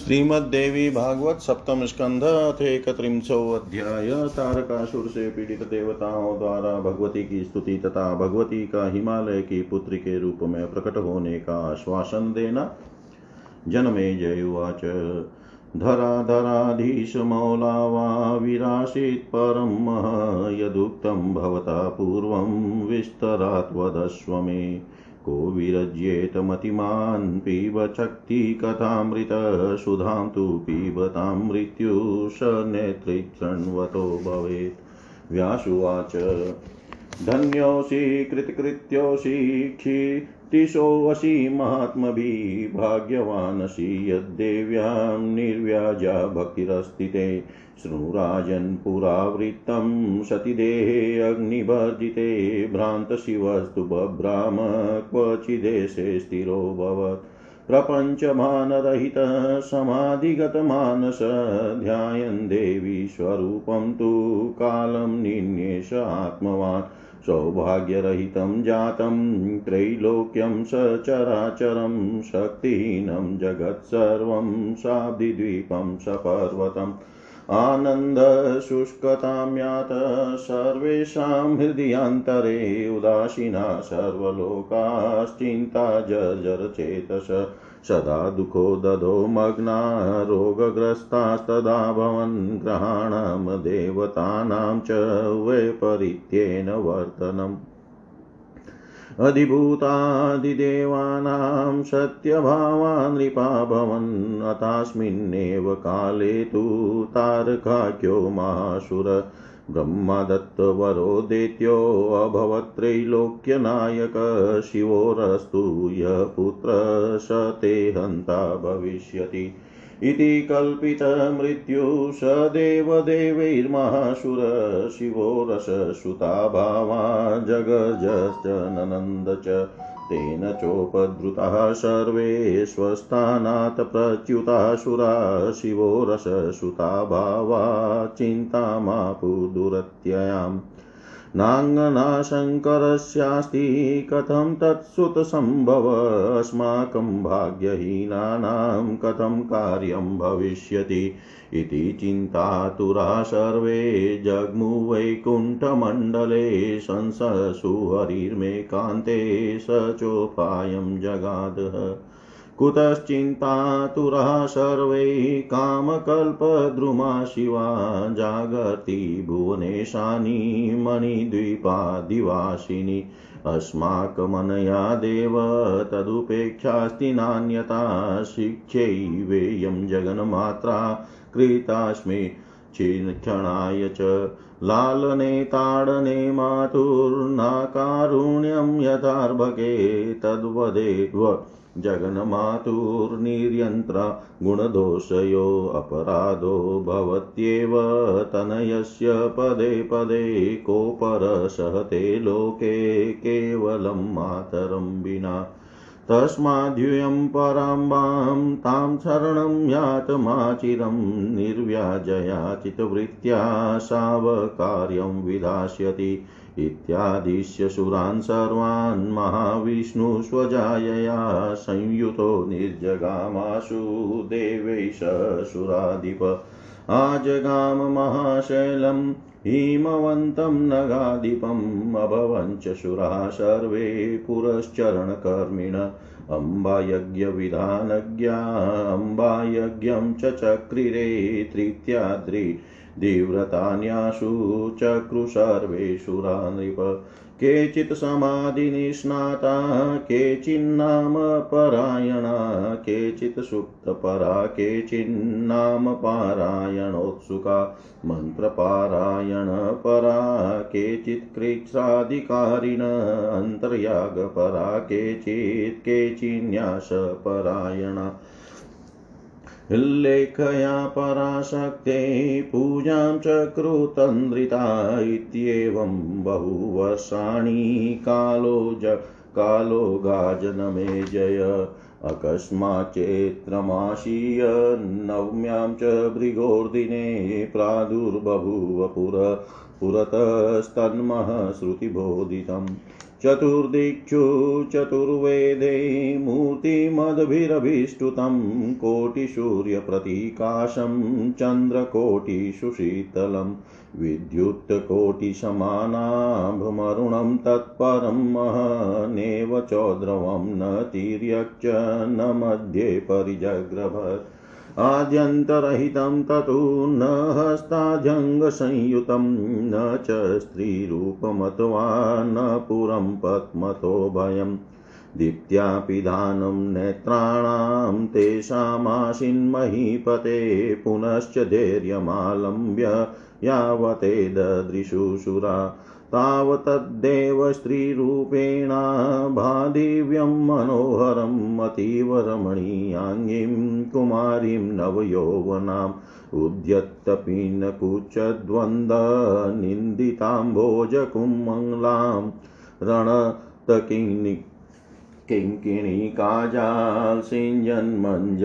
श्रीमद्देवी भागवत सप्तम स्कंध, अथ अध्याय। तारकासुर से पीड़ित देवताओं द्वारा भगवती की स्तुति तथा भगवती का हिमालय की पुत्री के रूप में प्रकट होने का आश्वासन देना। जनमे जयुवाच धराधराधीशमौला वा विरासीत् परं यदुक्तं भवता पूर्वं विस्तरात् मे। को विरज्येत मतिमान् पिबशक्तिकथामृतसुधां तु पीबता मृत्यु स नेतृक्षण्वतो भवेत् व्यासुवाच धन्योऽसि कृतकृत्योऽसि क्षितिशोऽसि महात्मभिः भाग्यवानसि यद्देव्यां निर्व्याजा भक्तिरस्ति ते शृणुराजन् पुरावृत्तं सतिदेहे अग्निवर्जिते। भ्रान्तशिवस्तु बभ्राम क्वचिदेशे स्थिरोऽभवत् प्रपञ्चमानरहितः समाधिगतमानस ध्यायन् देवी स्वरूपं तु कालं निन्येष आत्मवान्। सौभाग्यरहितं जातं त्रैलोक्यं सचराचरं शक्तिहीनं जगत्सर्वं शाब्दिद्वीपं सपर्वतम्। आनन्दशुष्कतां यात सर्वेषां हृदयान्तरे उदासीना सर्वलोकाश्चिन्ता जर्जरचेतस। सदा दुःखो दधो मग्ना रोगग्रस्तास्तदा भवन् ग्रहाणां देवतानां च वैपरीत्येन वर्तनम् अधिभूतादिदेवानां सत्यभावा नृपा भवन्, अथास्मिन्नेव काले तु तारकाख्यो मासुर ब्रह्मदत्तवरो दैत्योऽभवत्त्रैलोक्यनायक शिवोरस्तु यः पुत्र स ते हन्ता भविष्यति इति कल्पितमृत्यु स देवदेवैर्महासुर शिवो रससुता भावा जगजश्च ननन्द च तेन चोपद्रुताः सर्वे स्वस्थानात् प्रच्युतासुरा शिवो रससुता भावा चिन्तामापुदुरत्ययाम् नाङ्गनाशङ्करस्यास्ति कथं तत्सुतसम्भव अस्माकं भाग्यहीनानां कथं कार्यं भविष्यति इति चिन्तातुरा सर्वे जग्मुवैकुण्ठमण्डले शंससु हरिर्मेकान्ते स चोपायं जगादः। कुतश्चिन्तातुरः सर्वै कामकल्पद्रुमा शिवा जागर्ति भुवनेशानि मणिद्वीपादिवासिनि। अस्माकमनया देव तदुपेक्षास्ति नान्यता शिक्षैवेयं जगन्मात्रा कृतास्मि क्षणाय च लालने ताडने मातुर्नाकारुण्यं यथार्भके तद्वदेव जगन्मातुर्निर्यन्त्र गुणदोषयो अपराधो भवत्येव तनयस्य पदे पदे कोपरसहते लोके केवलं मातरं विना। तस्माद्यूयं पराम्बां तां शरणं यातमाचिरं निर्व्याजया चितवृत्त्या सावकार्यं विधास्यति। इत्यादिश्य सुरान् सर्वान् महाविष्णुस्वजायया संयुतो निर्जगामाशु देवैष सुराधिप आजगाम महाशैलं हिमवन्तं नगाधिपम् अभवञ्च सुराः सर्वे पुरश्चरणकर्मिण अम्बायज्ञविधानज्ञा अम्बायज्ञं च चक्रिरे तृतीयाद्रि दिव्रतान्यासु चक्रु सर्वेषुरा नृप केचित् समाधिनिष्णाता केचिन्नाम परायणा केचित् सुप्तपरा केचिन्नाम पारायणोत्सुका मन्त्रपारायणपरा, केचित् कृच्छ्राधिकारिण अन्तर्यागपरा, केचित् केचिन्यासपरायणा। लेखया पराशक्ते पूजां चक्रुतन्द्रिता इत्येवं बहुवर्षाणि कालो ज कालो गाजनमे जय। अकस्माच्चैत्रमाशीय नवम्यां च भृगोर्दिने प्रादुर्बभूव पुर पुरतस्तन्मः श्रुतिबोधितम्। चतुर्दिक्षु चतुर्वेदे मूर्तिमद्भिरभिष्टुतं कोटिसूर्यप्रतीकाशं चन्द्रकोटिषुशीतलं विद्युत्कोटिसमानाभमरुणं तत्परं महनेव चौद्रवं न तिर्यक् न मध्ये परिजग्रभत्। आद्यन्तरहितं ततु न हस्ताजङ्गसंयुतं, न च स्त्रीरूपमथवा न पुरं पद्मतो भयम् दीप्त्या पिधानं नेत्राणां तेषामाशिन्महीपते पुनश्च धैर्यमालम्ब्य यावते ददृशुशुरा तावतद्देव स्त्रीरूपेण भादिव्यं मनोहरम् अतीव रमणीयाङ्गीं कुमारीं नवयौवनाम् उद्यत्तपीनकुचद्वन्द्वनिन्दिताम्भोजकुमङ्गलां रणतकिनि किङ्किणीकाजाल्सिञ्जन्मञ्ज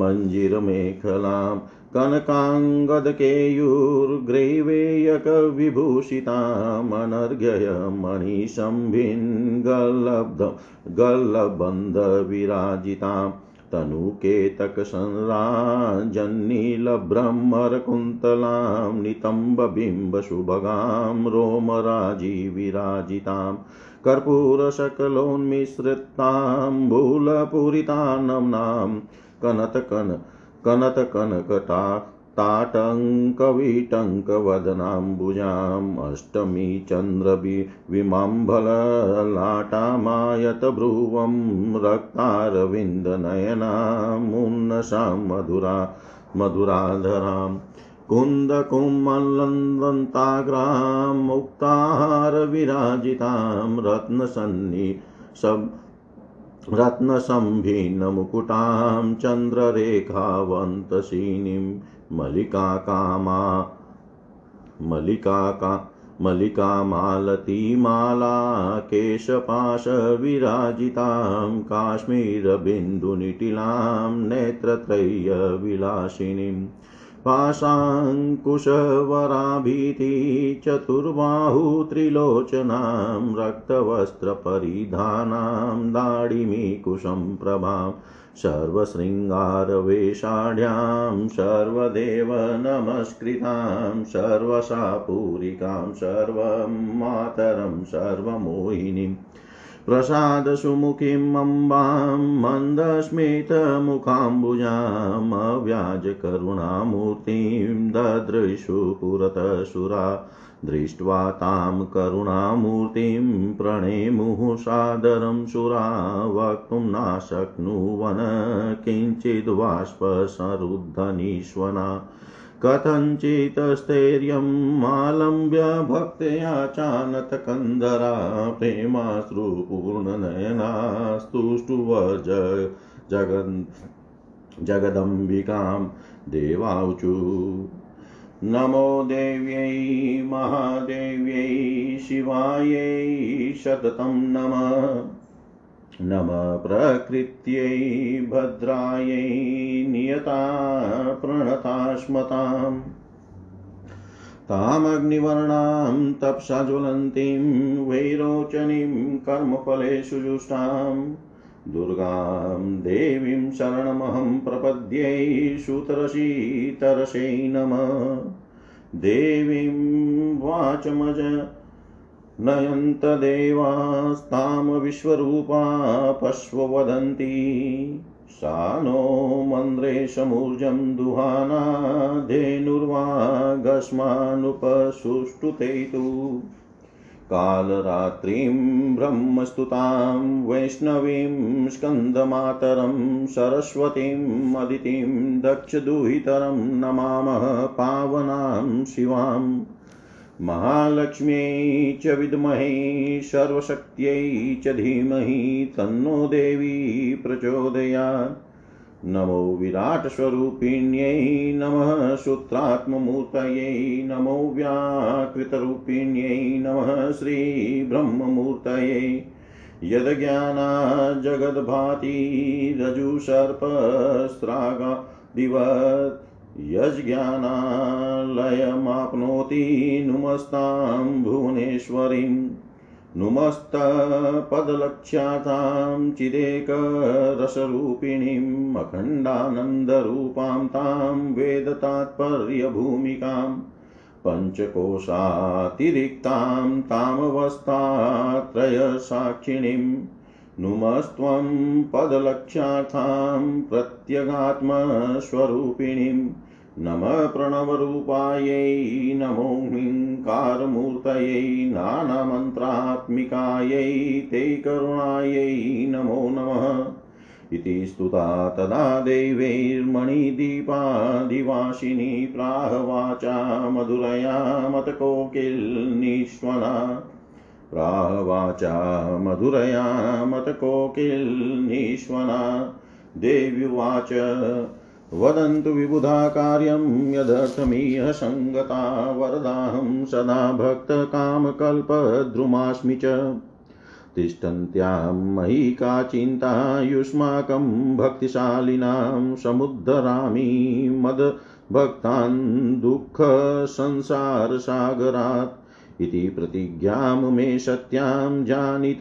मञ्जिरमेखलाम् कनकाङ्गदकेयूर्ग्रैवेयकविभूषितामनर्घ्यमणिशम्भिन् गल्लबन्धविराजितां। तनुकेतकसंराजन्नीलभ्रमरकुन्तलां नितम्बबिम्बसुभगां रोमराजिविराजितां। कर्पूरशकलोन्मिश्रिताम्बूलपूरितान्नां कनतकन कनतकनकटा ताटङ्कविटङ्कवदनाम्बुजाम् अष्टमी चन्द्रविमाम्बललाटामायतभ्रुवं रक्तारविन्दनयनामुन्नसां मधुरा मधुराधराम् कुन्दकुमलन्दन्ताग्रां मुक्ताहारविराजितां रत्नसन्नि सब रत्नसम्भिन्नमुकुटां चन्द्ररेखावन्तसीनिं मलिकाकामा मलिकाका मलिकामालतीमाला केशपाशविराजितां काश्मीरबिन्दुनिटिलां नेत्रत्रय्यविलासिनीम् पाशाङ्कुशवराभीति चतुर्बाहुत्रिलोचनां रक्तवस्त्रपरिधानां दाडिमीकुशं प्रभां सर्वशृङ्गारवेषाढ्यां सर्वदेव नमस्कृतां सर्वसापूरिकां सर्वं मातरं सर्वमोहिनीम् प्रसादसुमुखीम् अम्बां मन्दस्मितमुखाम्बुजाम् अव्याजकरुणामूर्तिं ददृशु पुरतसुरा दृष्ट्वा तां करुणामूर्तिं प्रणेमुः सादरं सुरा वक्तुं नाशक्नुवन् किञ्चिद्वाष्पसरुद्धनीश्वना कथञ्चित्स्थैर्यम् आलम्ब्य भक्त्या चानतकन्धरा प्रेमाश्रुपूर्णनयनास्तुष्टुव जगन् जगदम्बिकां देवाऊचु नमो देव्यै महादेव्यै शिवायै शततं नमः। नम प्रकृत्यै भद्रायै नियता प्रणतास्मताम् तामग्निवर्णां तपसा ज्वलन्तीं वैरोचनीं कर्मफलेषु जुष्टां दुर्गां देवीं शरणमहं प्रपद्ये सुतरसीतरसै नमः। देवीं वाचमज नयन्तदेवास्तां विश्वरूपा पश्व वदन्ति सा नो मन्द्रेशमूर्जं दुहाना धेनुर्वागस्मानुपसुष्टुते तु कालरात्रिं ब्रह्मस्तुतां, वैष्णवीं स्कन्दमातरं सरस्वतीम् अदितिं, दक्षदुहितरं नमामः पावनां शिवाम्। महालक्ष्म्यै च विद्महे, सर्वशक्त्यै च धीमहि तन्नो देवी प्रचोदयात्। नमो विराट्स्वरूपिण्यै नमः, सूत्रात्ममूर्तये नमो व्याकृतरूपिण्यै नमः, श्रीब्रह्ममूर्तये। यद्ज्ञानाजगद्भाति रजुसर्पस्रागादिवत् यज्ञानालयमाप्नोति नुमस्तां भुवनेश्वरीं नुमस्तपदलक्ष्यातां चिदेकरसरूपिणीम् अखण्डानन्दरूपां तां वेदतात्पर्यभूमिकाम् पञ्चकोशातिरिक्तां तामवस्थात्रयसाक्षिणीं नुमस्त्वं पदलक्ष्यार्थां प्रत्यगात्मस्वरूपिणीं नम प्रणवरूपायै नमो ह्रीङ्कारमूर्तयै नानामन्त्रात्मिकायै ते करुणायै नमो नमः। इति स्तुता तदा देवैर्मणिदीपादिवासिनी प्राहवाचा मधुरया मतकोकिल्निष्वना। प्राहवाचा मधुरया मतकोकिल्निष्वना देव्युवाच वदन्तु विबुधा कार्यं यदर्थमिह सङ्गता वरदाहं सदा भक्तकामकल्पद्रुमास्मि च। तिष्ठन्त्यां मयि का चिन्ता युष्माकं भक्तिशालिनां समुद्धरामि मद्भक्तान् दुःखसंसारसागरात् इति प्रतिज्ञां मे सत्यां जानित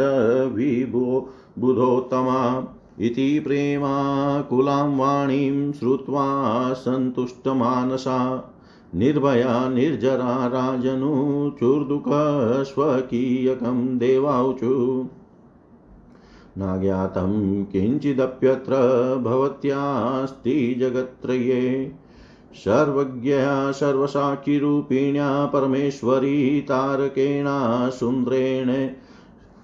विभो बुधोत्तमा। इति प्रेमाकुलां वाणीं श्रुत्वा सन्तुष्टमानसा। निर्भया निर्जरा राजनुचुर्दुःखस्वकीयकं देवाऊचु नाज्ञातं किञ्चिदप्यत्र भवत्यास्ति जगत्त्रये। सर्वज्ञया, सर्वसाक्षिरूपिण्या, परमेश्वरी तारकेणा, सुन्द्रेण,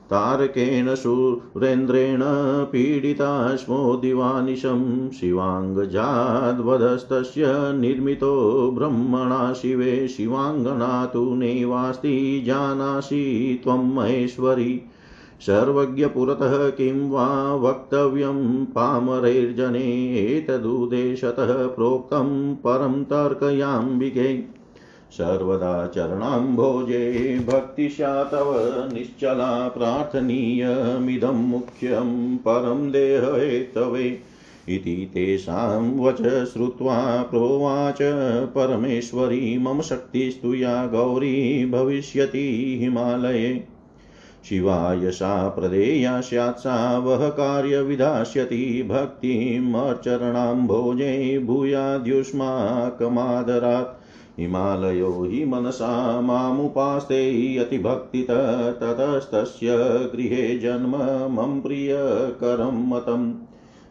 तारकेण, सुरेन्द्रेण, पीडिता, स्मो दिवानिशं शिवाङ्गजाद्वधस्तस्य निर्मितो ब्रह्मणा शिवे शिवाङ्गना तु नैवास्ति जानासि त्वं महेश्वरी। सर्वज्ञपुरतः किं वा वक्तव्यं पामरैर्जने एतदुदेशतः प्रोक्तं परं तर्कयाम्बिके। सर्वदा चरणाम्भोजे भक्तिशा तव निश्चला प्रार्थनीयमिदं मुख्यं परं देहेतवे इति तेषां वच श्रुत्वा प्रोवाच परमेश्वरी, मम शक्तिस्तु या गौरी भविष्यति हिमालये। शिवाय सा प्रदेया स्यात् सा वः कार्यविधास्यति भक्तिमर्चरणाम्भोजे भूयाद्युष्माकमादरात्। हिमालयो हि मनसा मामुपास्ते अतिभक्तित ततस्तस्य गृहे जन्म मम प्रियकरं मतम्।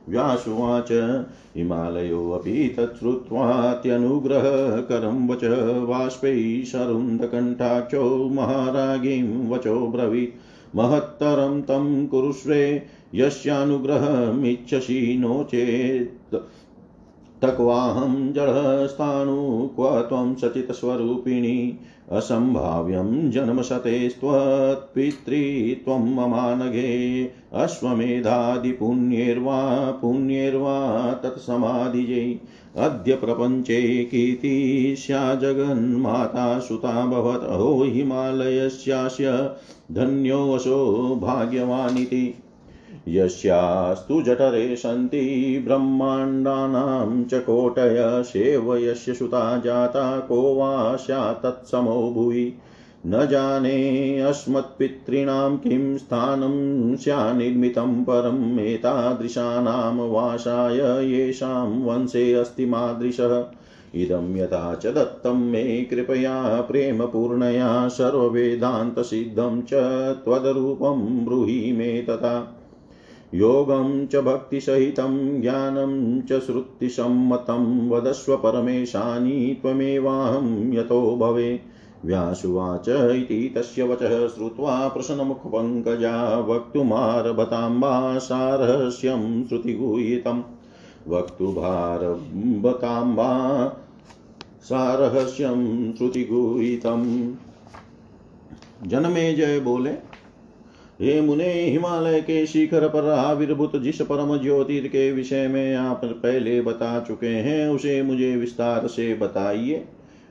व्यासुवाच हिमालयोऽपि तच्छ्रुत्वात्यनुग्रहकरं वच। बाष्पैः शरुन्दकण्ठाक्षो महारागीं वचो ब्रवीत्। महत्तरं तं कुरुष्वे यस्यानुग्रहमिच्छसि नो चेत्। तक्वाहं जडस्थाणु क्व त्वं सचितस्वरूपिणी असम्भाव्यं जन्मशतेस्त्वत्पितृत्वं ममानघे अश्वमेधादिपुण्यैर्वा पुण्यैर्वा तत्समाधिजै अद्य प्रपञ्चे कीर्तिस्या जगन्माता सुता भवत् अहो हिमालयस्यास्य धन्योऽसो भाग्यवानिति यस्यास्तु जठरे सन्ति ब्रह्माण्डानां च कोटय सेवयस्य सुता जाता को वा भुवि। न जाने अस्मत्पितॄणां किं स्थानं स्यान्निर्मितं परम् एतादृशानां वासाय येषां वंशे अस्ति मादृशः। इदं यथा च दत्तं मे कृपया प्रेमपूर्णया सर्ववेदान्तसिद्धं च त्वदरूपं ब्रूहि मे तथा। योगं च भक्तिसहितं, ज्ञानं च श्रुतिसम्मतं, वदस्व परमेशानि त्वमेवाहं यतो भवे। व्यासुवाच इति तस्य वचः श्रुत्वा प्रसन्नमुखपङ्कजा वक्तुमारभताम्बा सारहस्यं श्रुतिगुहितं। वक्तुभारभताम्बा सारहस्यं श्रुतिगुहितं। जनमे जय बोले हे मुने, हिमालय के शिखर पर आविर्भूत जिस परम ज्योतिर के विषय में आप पहले बता चुके हैं, उसे मुझे विस्तार से बताइए।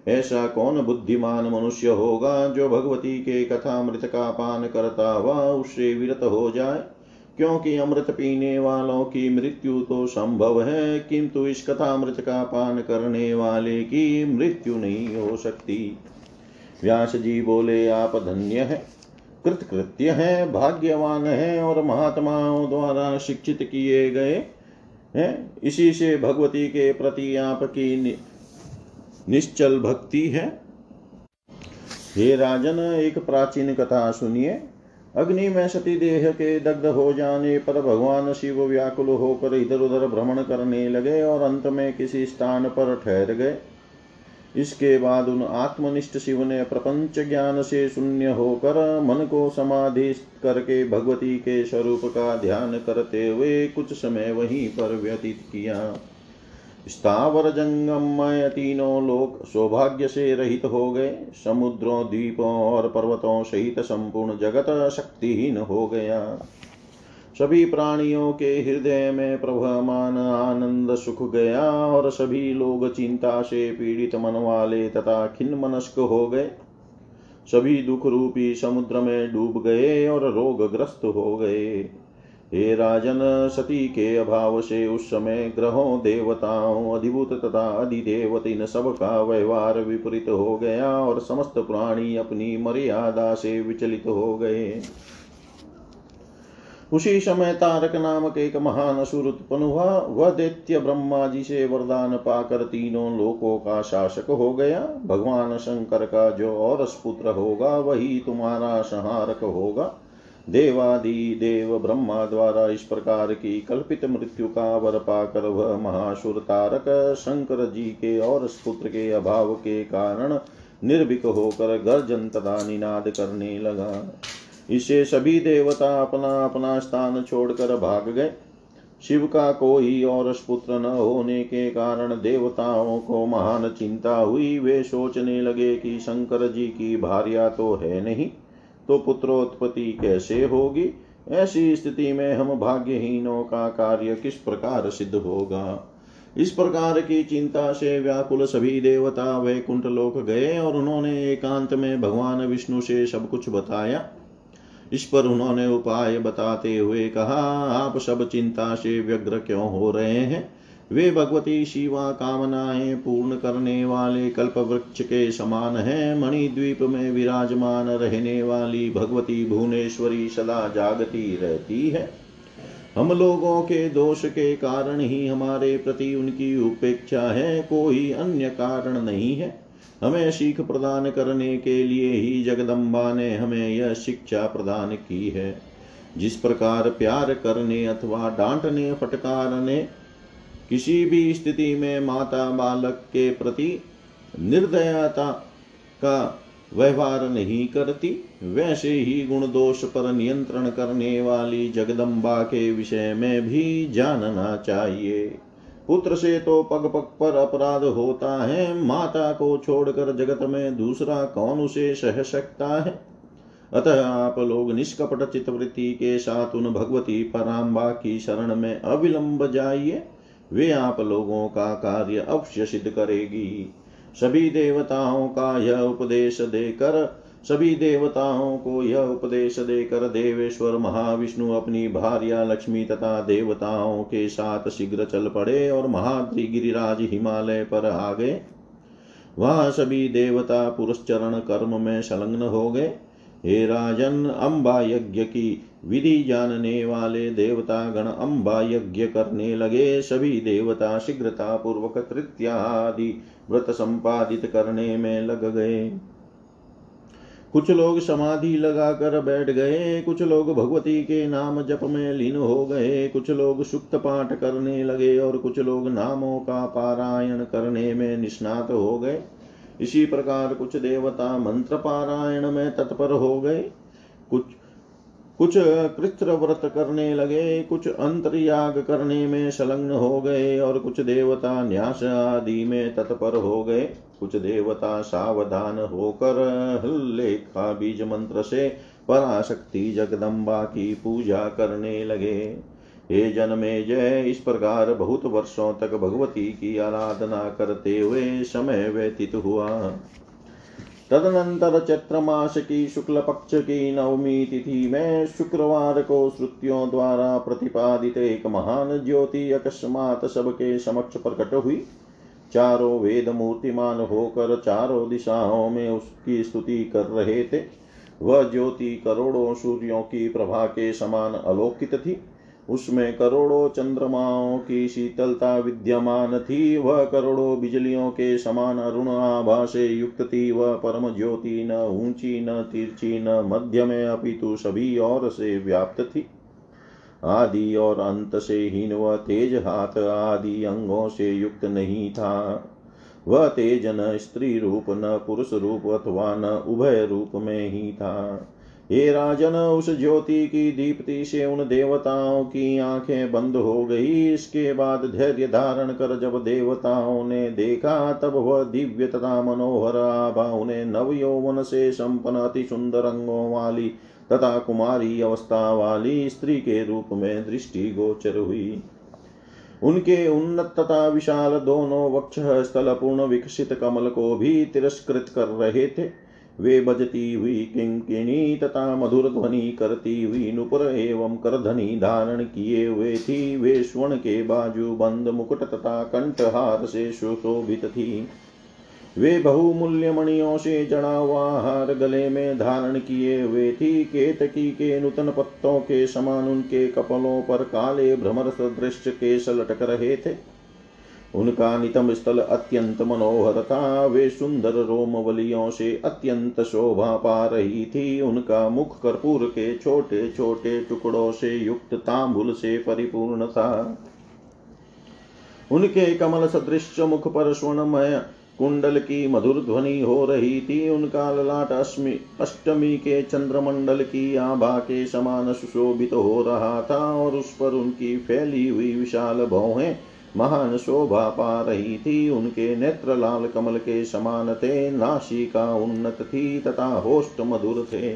ऐसा कौन बुद्धिमान मनुष्य होगा जो भगवती के कथा मृत का पान करता हुआ उससे विरत हो जाए? क्योंकि अमृत पीने वालों की मृत्यु तो संभव है, किंतु इस कथामृत का पान करने वाले की मृत्यु नहीं हो सकती। व्यास जी बोले, आप धन्य है। कृतकृत्य हैं, भाग्यवान हैं और महात्माओं द्वारा शिक्षित किए गए हैं। इसी से भगवती के प्रति आपकी निश्चल भक्ति है। हे राजन, एक प्राचीन कथा सुनिए। अग्नि में सती देह के दग्ध हो जाने पर भगवान शिव व्याकुल होकर इधर उधर भ्रमण करने लगे और अंत में किसी स्थान पर ठहर गए। इसके बाद उन आत्मनिष्ठ शिव ने प्रपंच ज्ञान से शून्य होकर मन को समाधि करके भगवती के स्वरूप का ध्यान करते हुए कुछ समय वहीं पर व्यतीत किया। स्थावर जंगमय तीनों लोक सौभाग्य से रहित हो गए। समुद्रों, द्वीपों और पर्वतों सहित संपूर्ण जगत शक्तिहीन हो गया। सभी प्राणियों के हृदय में प्रभमान आनंद सुख गया और सभी लोग चिंता से पीड़ित मन वाले तथा खिन्न मनस्क हो गए। सभी दुख रूपी समुद्र में डूब गए और रोगग्रस्त हो गए। हे राजन, सती के अभाव से उस समय ग्रहों, देवताओं, अधिभूत तथा अधिदेवत इन सब का व्यवहार विपरीत हो गया और समस्त प्राणी अपनी मर्यादा से विचलित हो गए। उसी समय तारक नामक एक महान असुर उत्पन्न हुआ वह दैत्य ब्रह्मा जी से वरदान पाकर तीनों लोकों का शासक हो गया भगवान शंकर का जो और पुत्र होगा वही तुम्हारा संहारक होगा देवादि देव ब्रह्मा द्वारा इस प्रकार की कल्पित मृत्यु का वर पाकर वह महासुर तारक शंकर जी के और पुत्र के अभाव के कारण निर्भिक होकर गर्जन तथा निनाद करने लगा। इससे सभी देवता अपना अपना स्थान छोड़कर भाग गए। शिव का कोई और पुत्र न होने के कारण देवताओं को महान चिंता हुई। वे सोचने लगे कि शंकर जी की भार्या तो है नहीं तो पुत्रोत्पत्ति कैसे होगी? ऐसी स्थिति में हम भाग्यहीनों का कार्य किस प्रकार सिद्ध होगा? इस प्रकार की चिंता से व्याकुल सभी देवता वैकुंठ लोक गए और उन्होंने एकांत में भगवान विष्णु से सब कुछ बताया। इस पर उन्होंने उपाय बताते हुए कहा, आप सब चिंता से व्यग्र क्यों हो रहे हैं? वे भगवती शिवा कामनाएँ पूर्ण करने वाले कल्प वृक्ष के समान है, मणिद्वीप में विराजमान रहने वाली भगवती भुवनेश्वरी सदा जागती रहती है। हम लोगों के दोष के कारण ही हमारे प्रति उनकी उपेक्षा है, कोई अन्य कारण नहीं है। हमें सीख प्रदान करने के लिए ही जगदम्बा ने हमें यह शिक्षा प्रदान की है। जिस प्रकार प्यार करने अथवा डांटने, फटकारने, किसी भी स्थिति में माता बालक के प्रति निर्दयता का व्यवहार नहीं करती, वैसे ही गुण दोष पर नियंत्रण करने वाली जगदम्बा के विषय में भी जानना चाहिए। पुत्र से तो पग पग पर अपराध होता है। माता को छोड़कर जगत में दूसरा कौन उसे सह सकता है? अतः आप लोग निष्कपट चित्तवृत्ति के साथ उन भगवती पराम्बा की शरण में अविलंब जाइए। वे आप लोगों का कार्य अवश्य सिद्ध करेगी। सभी देवताओं का यह उपदेश देकर सभी देवताओं को यह उपदेश देकर देवेश्वर महाविष्णु अपनी भार्या लक्ष्मी तथा देवताओं के साथ शीघ्र चल पड़े और महाद्रि गिरिराज हिमालय पर आ गए। वहाँ सभी देवता पुरस्चरण कर्म में संलग्न हो गए। हे राजन, अम्बा यज्ञ की विधि जानने वाले देवता गण अम्बा यज्ञ करने लगे। सभी देवता शीघ्रता पूर्वक तृत्यादि व्रत संपादित करने में लग गए। कुछ लोग समाधि लगाकर बैठ गए, कुछ लोग भगवती के नाम जप में लीन हो गए, कुछ लोग सुक्त पाठ करने लगे और कुछ लोग नामों का पारायण करने में निष्णात हो गए। इसी प्रकार कुछ देवता मंत्र पारायण में तत्पर हो गए। कुछ कुछ कृत्र व्रत करने लगे, कुछ अंतर्याग करने में संलग्न हो गए और कुछ देवता न्यास आदि में तत्पर हो गए। कुछ देवता सावधान होकर हल्लेखा बीज मंत्र से पराशक्ति जगदम्बा की पूजा करने लगे। हे जनमे जय, इस प्रकार बहुत वर्षों तक भगवती की आराधना करते हुए समय व्यतीत हुआ। तदनंतर चैत्र मास की शुक्ल पक्ष की नवमी तिथि में शुक्रवार को श्रुतियों द्वारा प्रतिपादित एक महान ज्योति अकस्मात सबके समक्ष प्रकट हुई। चारों वेद मूर्तिमान होकर चारों दिशाओं में उसकी स्तुति कर रहे थे। वह ज्योति करोड़ों सूर्यों की प्रभा के समान अलोकित थी। उसमें करोड़ों चंद्रमाओं की शीतलता विद्यमान थी। वह करोड़ों बिजलियों के समान अरुण आभा से युक्त थी। वह परम ज्योति न ऊँची, न तिरछी, न मध्य में अपितु सभी और से व्याप्त थी। आदि और अंत से हीन वह तेज हाथ आदि अंगों से युक्त नहीं था। वह तेज न स्त्री रूप न पुरुष रूप अथवा न उभय रूप में ही था। हे राजन, उस ज्योति की दीप्ति से उन देवताओं की आँखें बंद हो गई। इसके बाद धैर्य धारण कर जब देवताओं ने देखा, तब वह दिव्य तथा मनोहर आभा, उन्हें नव यौवन से संपन्न अति सुंदर अंगों वाली तथा कुमारी अवस्था वाली स्त्री के रूप में दृष्टि गोचर हुई। उनके उन्नत तथा विशाल दोनों वक्ष स्थल पूर्ण विकसित कमल को भी तिरस्कृत कर रहे थे। वे बजती हुई किंकिणी तथा मधुर ध्वनि करती हुई नुपुर एवं करधनी धारण किए हुए थी। वे स्वर्ण के बाजू बंद मुकुट तथा कंठहार से सुशोभित थी। वे बहुमूल्य मणियों से जड़ा हुआ हार गले में धारण किए हुए थी। केतकी के नूतन पत्तों के समान उनके कपलों पर काले भ्रमर सदृश केश लटक रहे थे। उनका नितम स्थल अत्यंत मनोहर था। वे सुंदर रोमवलियों से अत्यंत शोभा पा रही थी। उनका मुख कर्पूर के छोटे छोटे टुकड़ों से युक्त तांबुल से परिपूर्ण था। उनके कमल सदृश मुख पर स्वर्णमय कुंडल की मधुर ध्वनि हो रही थी उनका ललाट अष्टमी अष्टमी के चंद्रमंडल की आभा के समान सुशोभित तो हो रहा था और उस पर उनकी फैली हुई विशाल भौहें महान शोभा पा रही थी। उनके नेत्र लाल कमल के समान थे नाशिका उन्नत थी तथा होष्ट मधुर थे।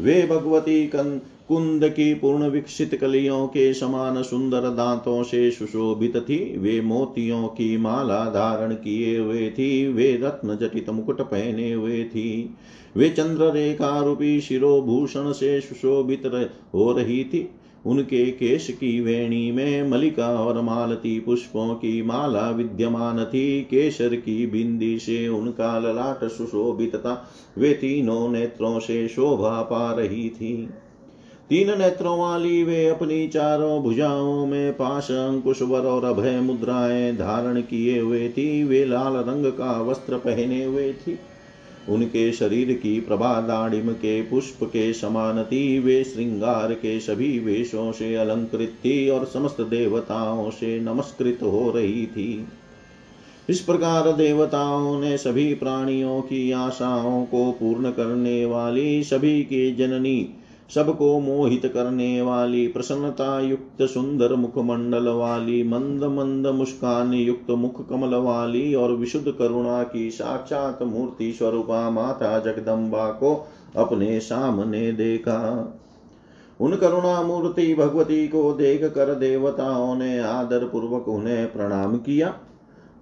वे भगवती कुंद की पूर्ण विकसित कलियों के समान सुंदर दांतों से सुशोभित थी। वे मोतियों की माला धारण किए हुए थी। वे रत्न जटित मुकुट पहने हुए थी। वे चंद्र रेखा रूपी शिरोभूषण से सुशोभित हो रही थी। उनके केश की वेणी में मलिका और मालती पुष्पों की माला विद्यमान थी। केसर की बिंदी से उनका ललाट सुशोभित था। वे तीनों नेत्रों से शोभा पा रही थी। तीन नेत्रों वाली वे अपनी चारों भुजाओं में पाश अंकुश, वर और अभय मुद्राएँ धारण किए हुए थी। वे लाल रंग का वस्त्र पहने हुए थी। उनके शरीर की प्रभा दाड़िम के पुष्प के समान थी। वे श्रृंगार के सभी वेशों से अलंकृत थी और समस्त देवताओं से नमस्कृत हो रही थी। इस प्रकार देवताओं ने सभी प्राणियों की आशाओं को पूर्ण करने वाली सभी की जननी सबको मोहित करने वाली प्रसन्नता युक्त सुंदर मुखमंडल वाली, मंद मंद मुस्कान युक्त मुख कमल वाली और विशुद्ध करुणा की साक्षात मूर्ति स्वरूपा माता जगदम्बा को अपने सामने देखा। उन करुणा मूर्ति भगवती को देख कर देवताओं ने आदर पूर्वक उन्हें प्रणाम किया।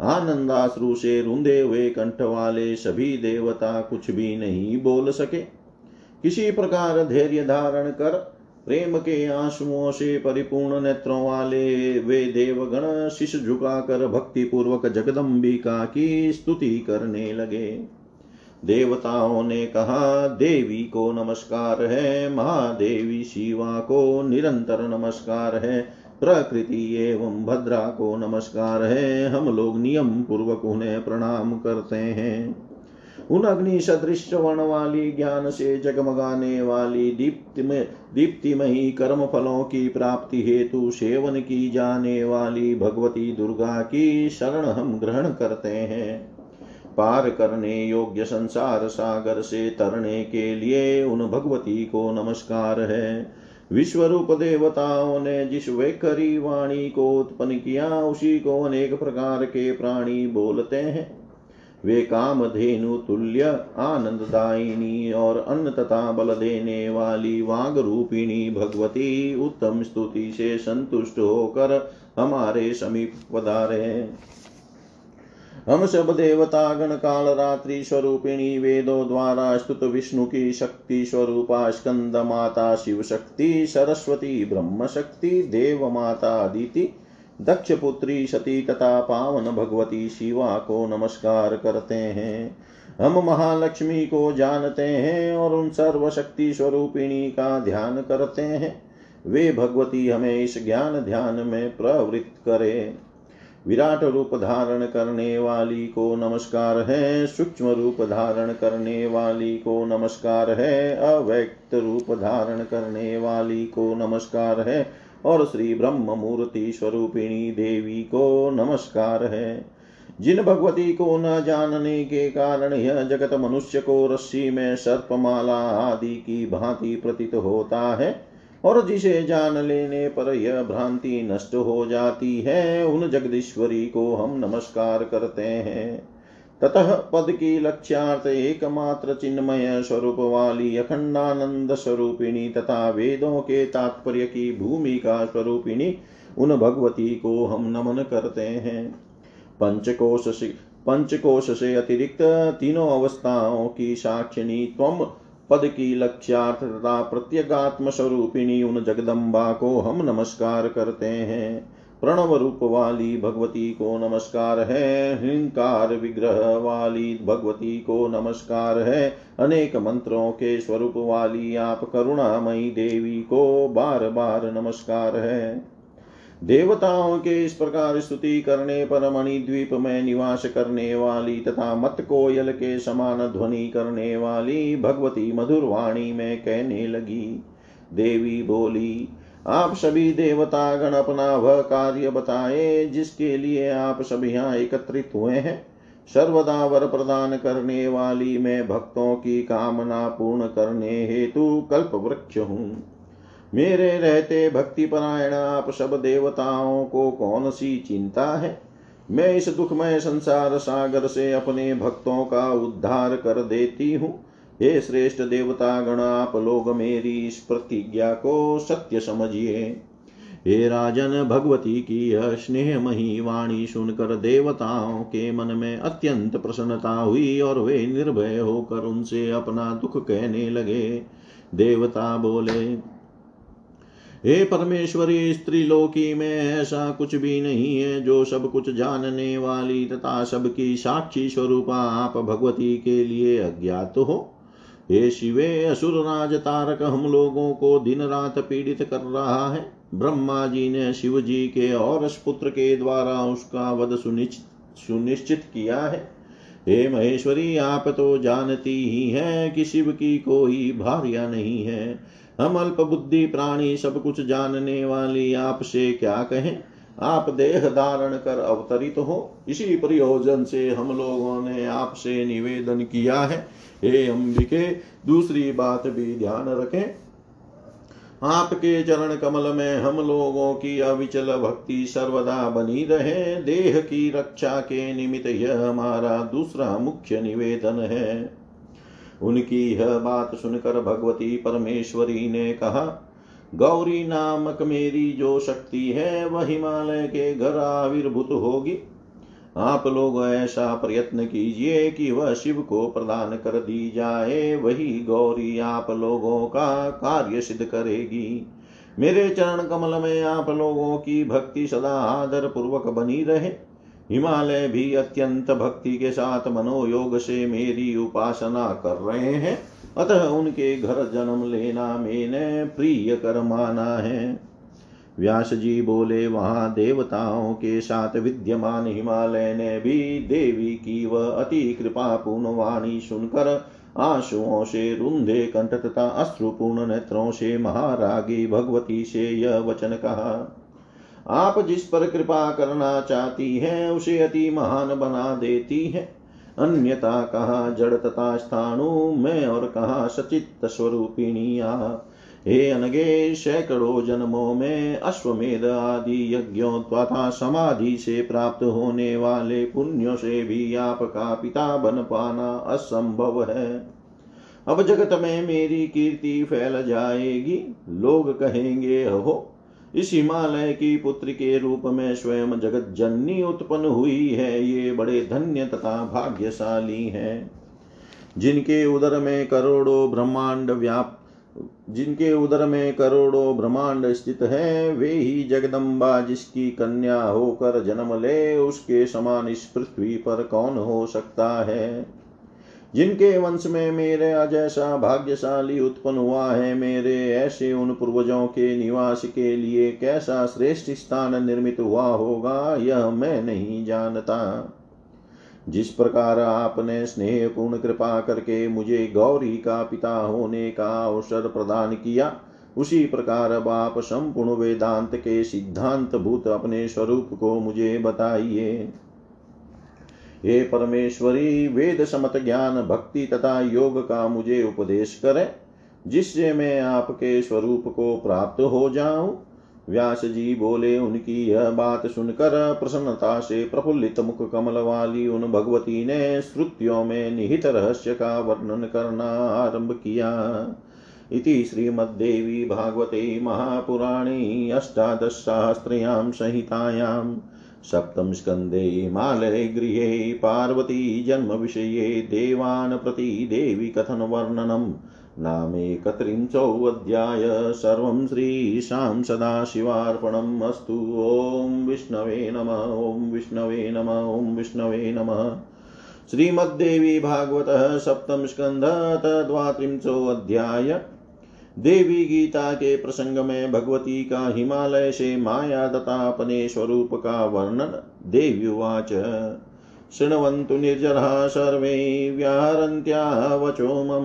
आनंदाश्रु से रुंधे हुए कंठ वाले सभी देवता कुछ भी नहीं बोल सके। किसी प्रकार धैर्य धारण कर, प्रेम के आंसुओं से परिपूर्ण नेत्रों वाले वे देवगण शिष झुकाकर भक्ति पूर्वक जगदम्बिका की स्तुति करने लगे। देवताओं ने कहा, देवी को नमस्कार है, महादेवी शिवा को निरंतर नमस्कार है, प्रकृति एवं भद्रा को नमस्कार है, हम लोग नियम पूर्वक उन्हें प्रणाम करते हैं। उन अग्नि सदृश वर्ण वाली ज्ञान से जगमगाने वाली दीप्ति में दीप्तिमयी कर्म फलों की प्राप्ति हेतु सेवन की जाने वाली भगवती दुर्गा की शरण हम ग्रहण करते हैं। पार करने योग्य संसार सागर से तरने के लिए उन भगवती को नमस्कार है। विश्वरूप देवताओं ने जिस वैखरी वाणी को उत्पन्न किया, उसी को अनेक प्रकार के प्राणी बोलते हैं। वे काम धेनु तुल्य आनंददायिनी और अन्न तथा बल देने वाली वाग रूपिणी भगवती उत्तम स्तुति से संतुष्ट होकर हमारे समीप पधारे। हम सब देवता गण काल रात्रि स्वरूपिणी वेदों द्वारा स्तुत विष्णु की शक्ति स्वरूपा स्कंद माता शिव शक्ति सरस्वती ब्रह्म शक्ति देव माता अदिति दक्ष पुत्री सती तथा पावन भगवती शिवा को नमस्कार करते हैं। हम महालक्ष्मी को जानते हैं और उन सर्वशक्ति स्वरूपिणी का ध्यान करते हैं। वे भगवती हमें इस ज्ञान ध्यान में प्रवृत्त करे। विराट रूप धारण करने वाली को नमस्कार है, सूक्ष्म रूप धारण करने वाली को नमस्कार है, अव्यक्त रूप धारण करने वाली को नमस्कार है और श्री ब्रह्म मूर्ति स्वरूपिणी देवी को नमस्कार है। जिन भगवती को न जानने के कारण यह जगत मनुष्य को रस्सी में सर्पमाला आदि की भांति प्रतीत होता है और जिसे जान लेने पर यह भ्रांति नष्ट हो जाती है, उन जगदीश्वरी को हम नमस्कार करते हैं। ततः पद की लक्ष्यार्थ एकमात्र चिन्मय स्वरूप वाली अखंडानंद स्वरूपिणी तथा वेदों के तात्पर्य की भूमिका स्वरूपिणी उन भगवती को हम नमन करते हैं। पंचकोश से पंचकोश से अतिरिक्त तीनों अवस्थाओं की साक्षिणी त्वम पद की लक्ष्यार्थ तथा प्रत्यगात्म स्वरूपिणी उन जगदम्बा को हम नमस्कार करते हैं। प्रणव रूप वाली भगवती को नमस्कार है, हिंकार विग्रह वाली भगवती को नमस्कार है, अनेक मंत्रों के स्वरूप वाली आप करुणामयी देवी को बार बार नमस्कार है। देवताओं के इस प्रकार स्तुति करने पर मणिद्वीप में निवास करने वाली तथा मत कोयल के समान ध्वनि करने वाली भगवती मधुर वाणी में कहने लगी। देवी बोली आप सभी देवता गण अपना वह कार्य बताए, जिसके लिए आप सभी यहाँ एकत्रित हुए हैं। सर्वदा वर प्रदान करने वाली मैं भक्तों की कामना पूर्ण करने हेतु कल्प वृक्ष हूँ। मेरे रहते भक्ति परायण आप सब देवताओं को कौन सी चिंता है? मैं इस दुखमय संसार सागर से अपने भक्तों का उद्धार कर देती हूँ। हे श्रेष्ठ देवता गण आप लोग मेरी इस प्रतिज्ञा को सत्य समझिए। हे राजन, भगवती की यह स्नेहमयी वाणी सुनकर देवताओं के मन में अत्यंत प्रसन्नता हुई और वे निर्भय होकर उनसे अपना दुख कहने लगे। देवता बोले, हे परमेश्वरी, स्त्रीलोकी में ऐसा कुछ भी नहीं है जो सब कुछ जानने वाली तथा सबकी साक्षी स्वरूपा आप भगवती के लिए अज्ञात हो। हे शिवे असुर राज तारक हम लोगों को दिन रात पीड़ित कर रहा है। ब्रह्मा जी ने शिव जी के और पुत्र के द्वारा उसका वध सुनिश्चित सुनिश्चित किया है। हे महेश्वरी, आप तो जानती ही हैं कि शिव की कोई भार्या नहीं है। हम अल्प बुद्धि प्राणी सब कुछ जानने वाली आपसे क्या कहें? आप देह धारण कर अवतरित हो। इसी प्रयोजन से हम लोगों ने आपसे निवेदन किया है। हे अंबिके, दूसरी बात भी ध्यान रखें। आपके चरण कमल में हम लोगों की अविचल भक्ति सर्वदा बनी रहे। देह की रक्षा के निमित्त यह हमारा दूसरा मुख्य निवेदन है। उनकी यह बात सुनकर भगवती परमेश्वरी ने कहा गौरी नामक मेरी जो शक्ति है, वह हिमालय के घर आविर्भूत होगी। आप लोग ऐसा प्रयत्न कीजिए कि वह शिव को प्रदान कर दी जाए। वही गौरी आप लोगों का कार्य सिद्ध करेगी। मेरे चरण कमल में आप लोगों की भक्ति सदा आदर पूर्वक बनी रहे। हिमालय भी अत्यंत भक्ति के साथ मनोयोग से मेरी उपासना कर रहे हैं। अतः उनके घर जन्म लेना मैंने प्रिय कर माना है। व्यास जी बोले, वहाँ देवताओं के साथ विद्यमान हिमालय ने भी देवी की वह अति कृपा पूर्ण वाणी सुनकर आंसुओं से रुंधे कंठ तथा अश्रुपूर्ण नेत्रों से महारागी भगवती से यह वचन कहा, आप जिस पर कृपा करना चाहती हैं, उसे अति महान बना देती है। अन्यथा कहा जड़ तथा स्थाणु में और कहा सचित स्वरूपिणी आप हे अनगे सैकड़ों जन्मों में अश्वमेध आदि यज्ञों तथा समाधि से प्राप्त होने वाले पुण्यों से भी आपका पिता बन पाना असंभव है। अब जगत में मेरी कीर्ति फैल जाएगी, लोग कहेंगे हो इस हिमालय की पुत्र के रूप में स्वयं जगत जननी उत्पन्न हुई है। ये बड़े धन्य तथा भाग्यशाली हैं। जिनके उदर में करोड़ों ब्रह्मांड व्याप जिनके उदर में करोड़ों ब्रह्मांड स्थित है, वे ही जगदम्बा जिसकी कन्या होकर जन्म ले, उसके समान इस पृथ्वी पर कौन हो सकता है? जिनके वंश में मेरे जैसा भाग्यशाली उत्पन्न हुआ है, मेरे ऐसे उन पूर्वजों के निवास के लिए कैसा श्रेष्ठ स्थान निर्मित हुआ होगा, यह मैं नहीं जानता। जिस प्रकार आपने स्नेह पूर्ण कृपा करके मुझे गौरी का पिता होने का अवसर प्रदान किया, उसी प्रकार अब आप संपूर्ण वेदांत के सिद्धांत भूत अपने स्वरूप को मुझे बताइए। हे परमेश्वरी, वेद समत ज्ञान भक्ति तथा योग का मुझे उपदेश करें, जिससे मैं आपके स्वरूप को प्राप्त हो जाऊँ। व्यास जी बोले, उनकी यह बात सुनकर प्रसन्नता से प्रफुल्लित मुख कमल वाली उन भगवती ने श्रुतियों में निहित रहस्य का वर्णन करना आरंभ किया। इति श्रीमद्देवी भागवते महापुराणे अष्टादशसाहस्र्यां संहितायां सप्तमस्कन्धे मालये गृहे पार्वती जन्मविषये देवान् प्रति देवी कथनवर्णनम् नामेकत्रिंशोऽध्याय सर्वं श्रीशां सदाशिवार्पणम्। अस्तु ॐ विष्णवे नम ॐ विष्णवे नम ॐ विष्णवे नमः। श्रीमद्देवी भागवतः सप्तम स्कंध तद्वात्रिंशोऽध्याय देवी गीता के प्रसंग में भगवती का हिमालय से माया तथा अपने स्वरूप का वर्णन देव्युवाच शृण्वन्तु निर्जराः सर्वे व्याहरन्त्या वचो मम।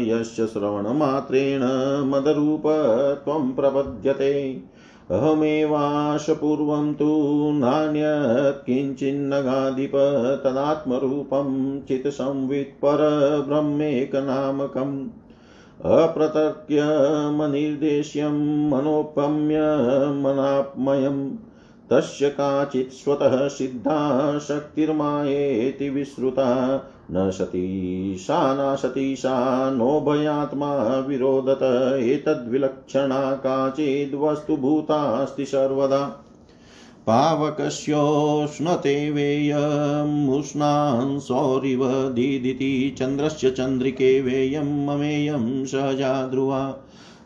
यस्य श्रवणमात्रेण मदरूप त्वं प्रपद्यते। अहमेवाश पूर्वं तु नान्यत् किञ्चिन्नगाधिप तदात्मरूपं चित्संवित्परब्रह्मेकनामकम्। अप्रतर्क्यमनिर्देश्यं मनोपम्य मनात्मयम् तस्य काचित् स्वतः सिद्धा शक्तिर्मायेति विश्रुता। न सती सा न सती सा नो विरोधत। एतद्विलक्षणा काचिद्वस्तुभूतास्ति सर्वदा। पावकस्योष्णते वेयमुष्णान् सौरिव दीदिति चन्द्रस्य चन्द्रिके वेयं ममेयं सहजा ध्रुवा।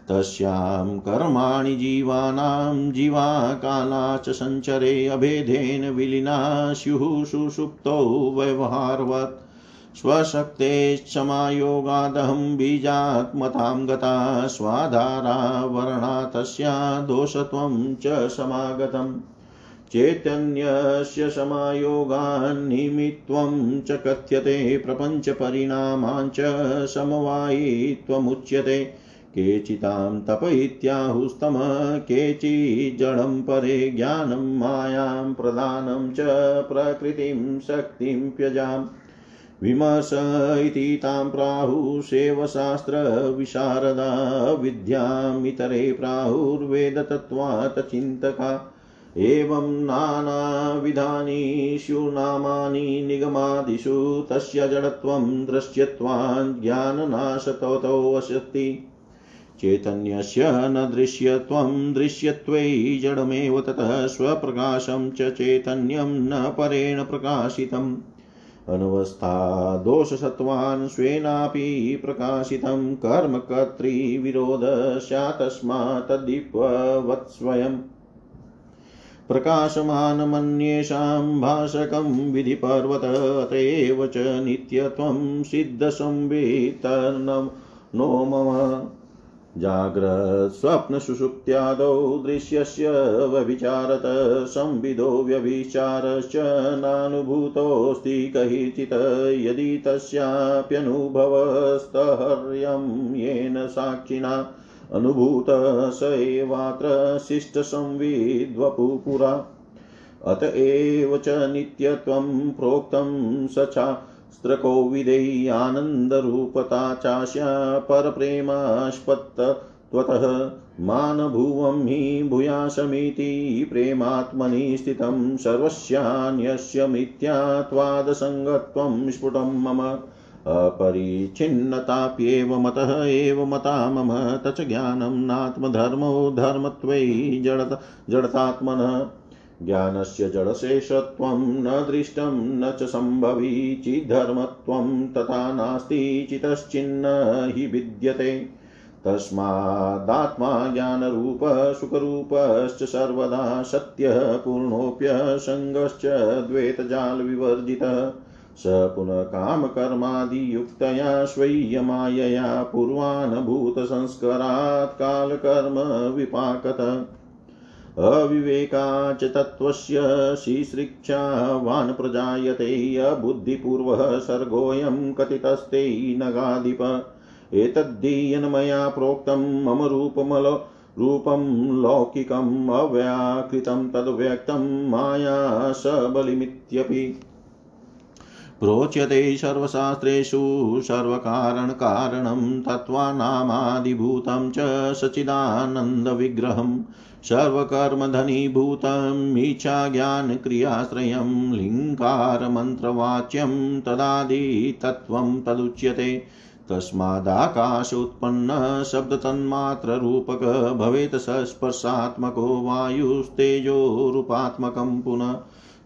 तस्यां कर्माणि जीवानां जीवाकाला च सञ्चरे अभेदेन विलीना स्युः सुषुप्तौ व्यवहारवत्। स्वशक्तेश्चमायोगादहं बीजात्मतां गता स्वाधारा वर्णा तस्या दोषत्वं च समागतम्। चैतन्यस्य समायोगान्निमित्त्वं च कथ्यते प्रपञ्चपरिणामाञ्च समवायित्वमुच्यते केचितां तप इत्याहुस्तम केचिज्जडं परे ज्ञानं मायां प्रदानं च प्रकृतिं शक्तिं प्यजाम् विमर्श इति तां प्राहुसेवशास्त्रविशारदा विद्यामितरे प्राहुर्वेदतत्त्वात् चिन्तका। एवं नानाविधानीषु नामानि निगमादिषु तस्य जडत्वं दृश्यत्वान् ज्ञाननाशतोतो वसति। चैतन्यस्य न दृश्यत्वं दृश्यत्वै जडमेव ततः स्वप्रकाशं च चैतन्यं न परेण प्रकाशितम्। अनवस्था दोषसत्त्वान् स्वेनापि प्रकाशितं कर्मकर्तृविरोध स्यात्तस्मात् तद्दीपवत्स्वयम् प्रकाशमानमन्येषां भाषकं विधिपर्वत अत एव च नित्यत्वं सिद्धसंवितर्नं नो मम। जाग्रत्स्वप्नसुषुप्त्यादौ दृश्यस्य व्यभिचारत, संविदो व्यभिचारश्च नानुभूतोऽस्ति कहिचित्, यदि तस्याप्यनुभवस्तहर्यं येन साक्षिणा अनुभूत स एवात्र शिष्टसंविद्वपुपुरा। अत एव च नित्यत्वं प्रोक्तं स चा स्त्रकोविदैः आनन्दरूपता चास्या परप्रेमास्पत्तत्वतः मानभुवं हि भूयासमिति प्रेमात्मनि स्थितं सर्वस्यान्यस्य मिथ्यात्वादसङ्गत्वं स्फुटं मम अपरिच्छिन्नताप्येव मतः एव मता मम तच ज्ञानं नात्मधर्मो धर्मत्वै जडत जडतात्मनः। ज्ञानस्य जडशेषत्वं न दृष्टं न च सम्भवी चिद्धर्मत्वं तथा नास्ति चितश्चिन्न हि विद्यते। तस्मादात्मा ज्ञानरूपः सुखरूपश्च सर्वदा सत्यः पूर्णोऽप्यसङ्गश्च द्वैतजालविवर्जितः। स पुनः कामकर्मादियुक्तया स्वय्यमायया पूर्वानुभूतसंस्कारात् कालकर्म विपाकत। अविवेका च तत्त्वस्य शिश्रिक्षावान् प्रजायते अबुद्धिपूर्वः सर्गोऽयं कथितस्ते नगाधिप। एतद्धीयन मया प्रोक्तं मम रूपमलो, रूपं लौकिकम् अव्याकृतं तद्व्यक्तं माया सबलिमित्यपि प्रोच्यते सर्वशास्त्रेषु सर्वकारणकारणं तत्त्वानामादिभूतं च सच्चिदानन्दविग्रहम् सर्वकर्मधनीभूतम् इच्छाज्ञानक्रियाश्रयं लिङ्कारमन्त्रवाच्यं तदादितत्त्वं तदुच्यते। तस्मादाकाशोत्पन्नशब्दतन्मात्ररूपक भवेत् सस्पर्शात्मको वायुस्तेजोरूपात्मकं पुनः